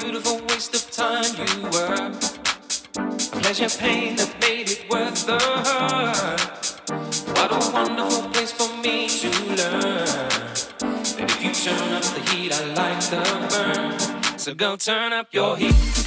beautiful waste of time you were. Pleasure, pain that made it worth the hurt. What a wonderful place for me to learn. That if you turn up the heat, I like the burn. So go turn up your heat.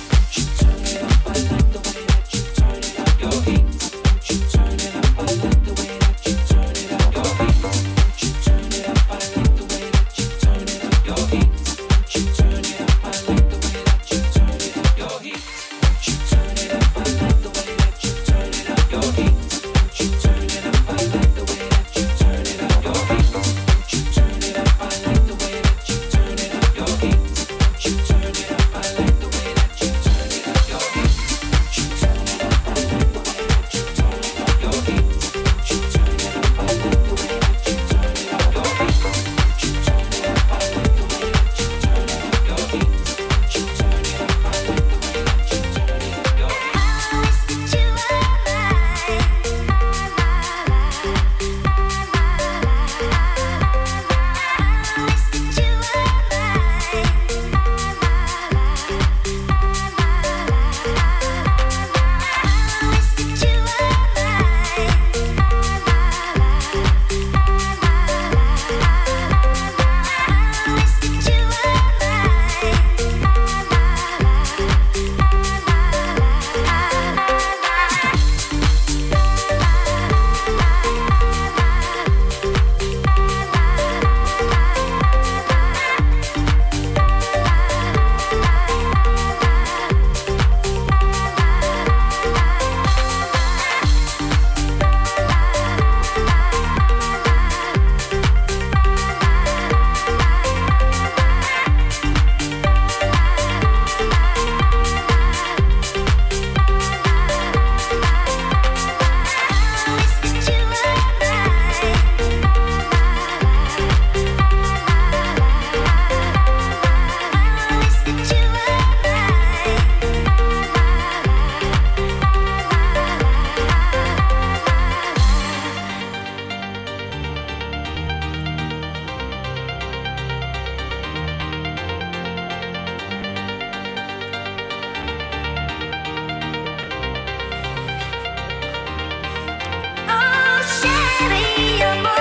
be a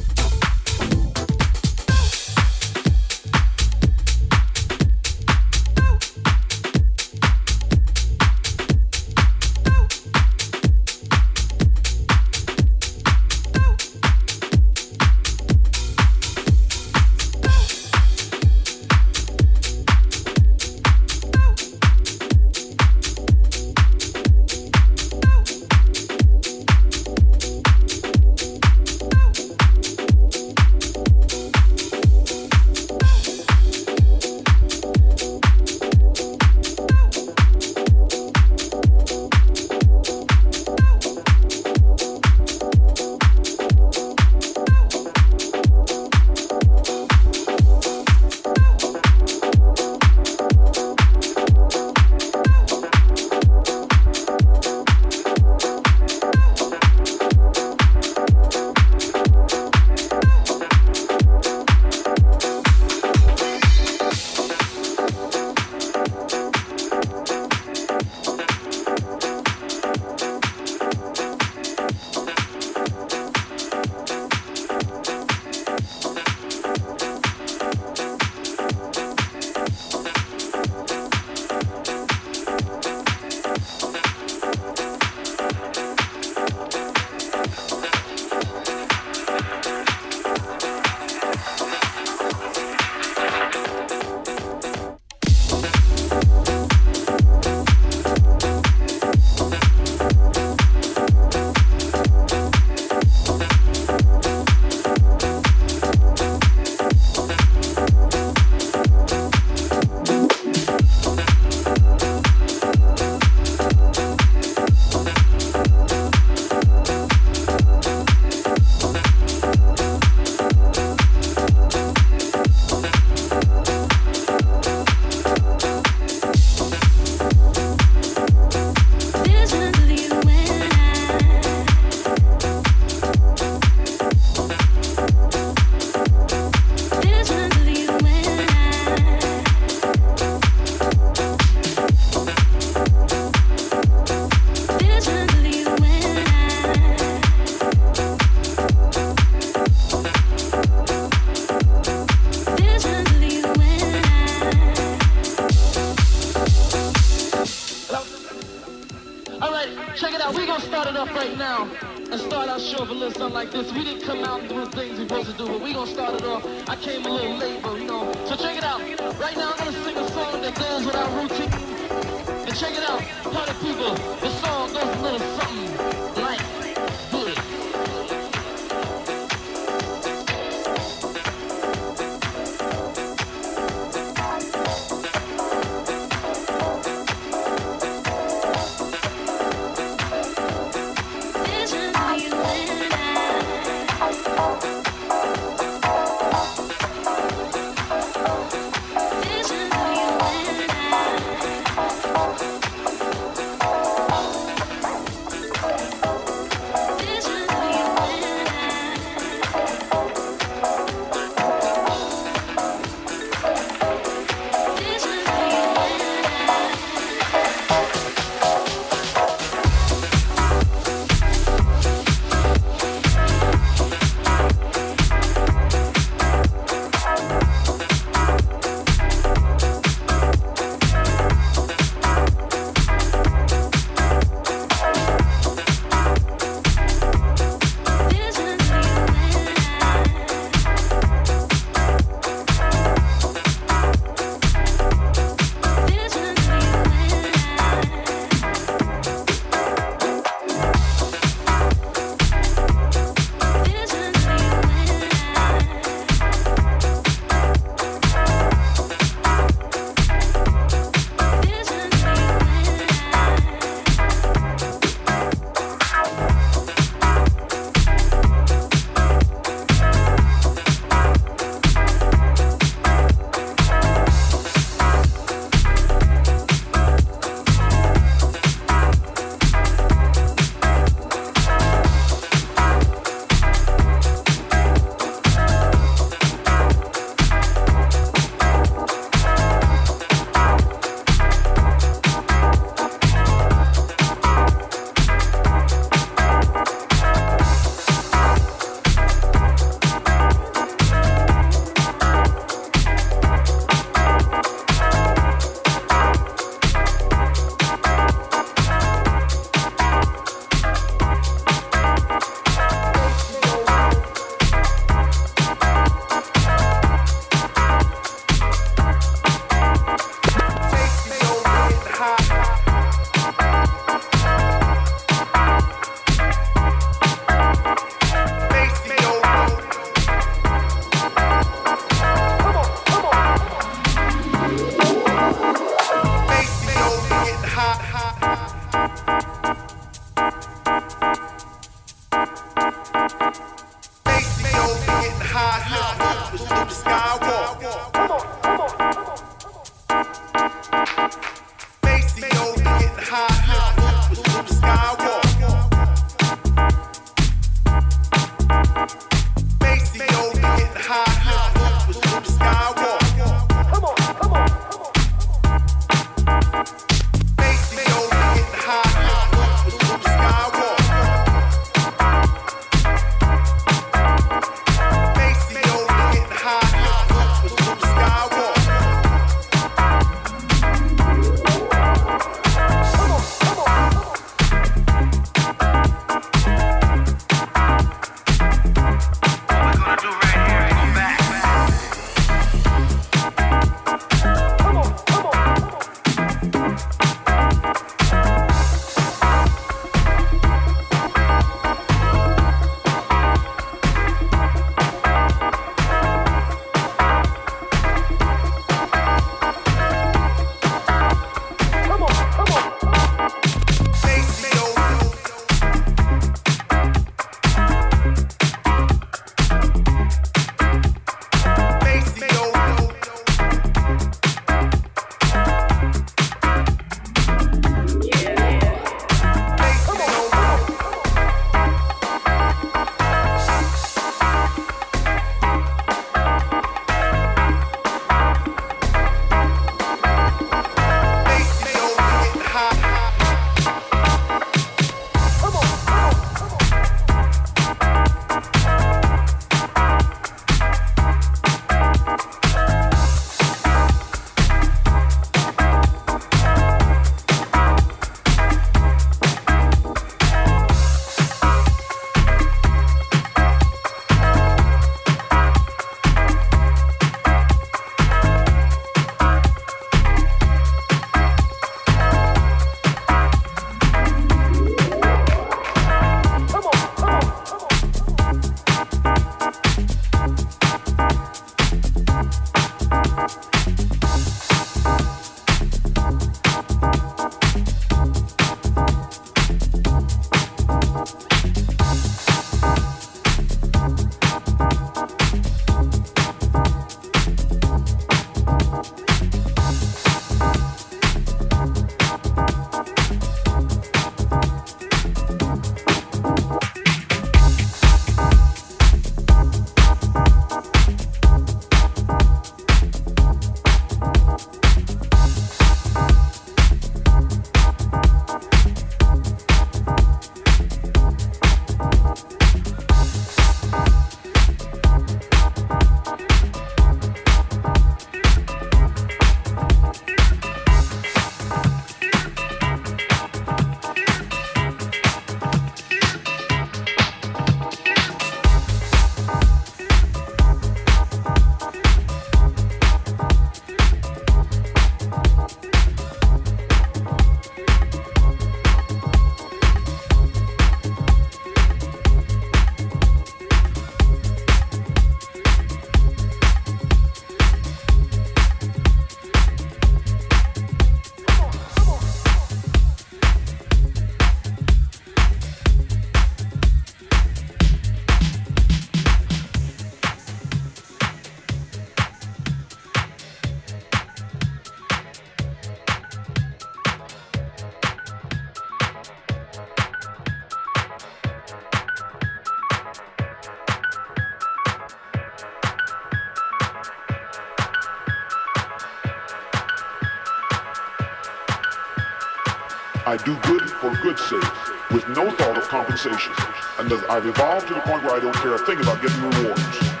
do good for good's sake, with no thought of compensation. And I've evolved to the point where I don't care a thing about getting rewards.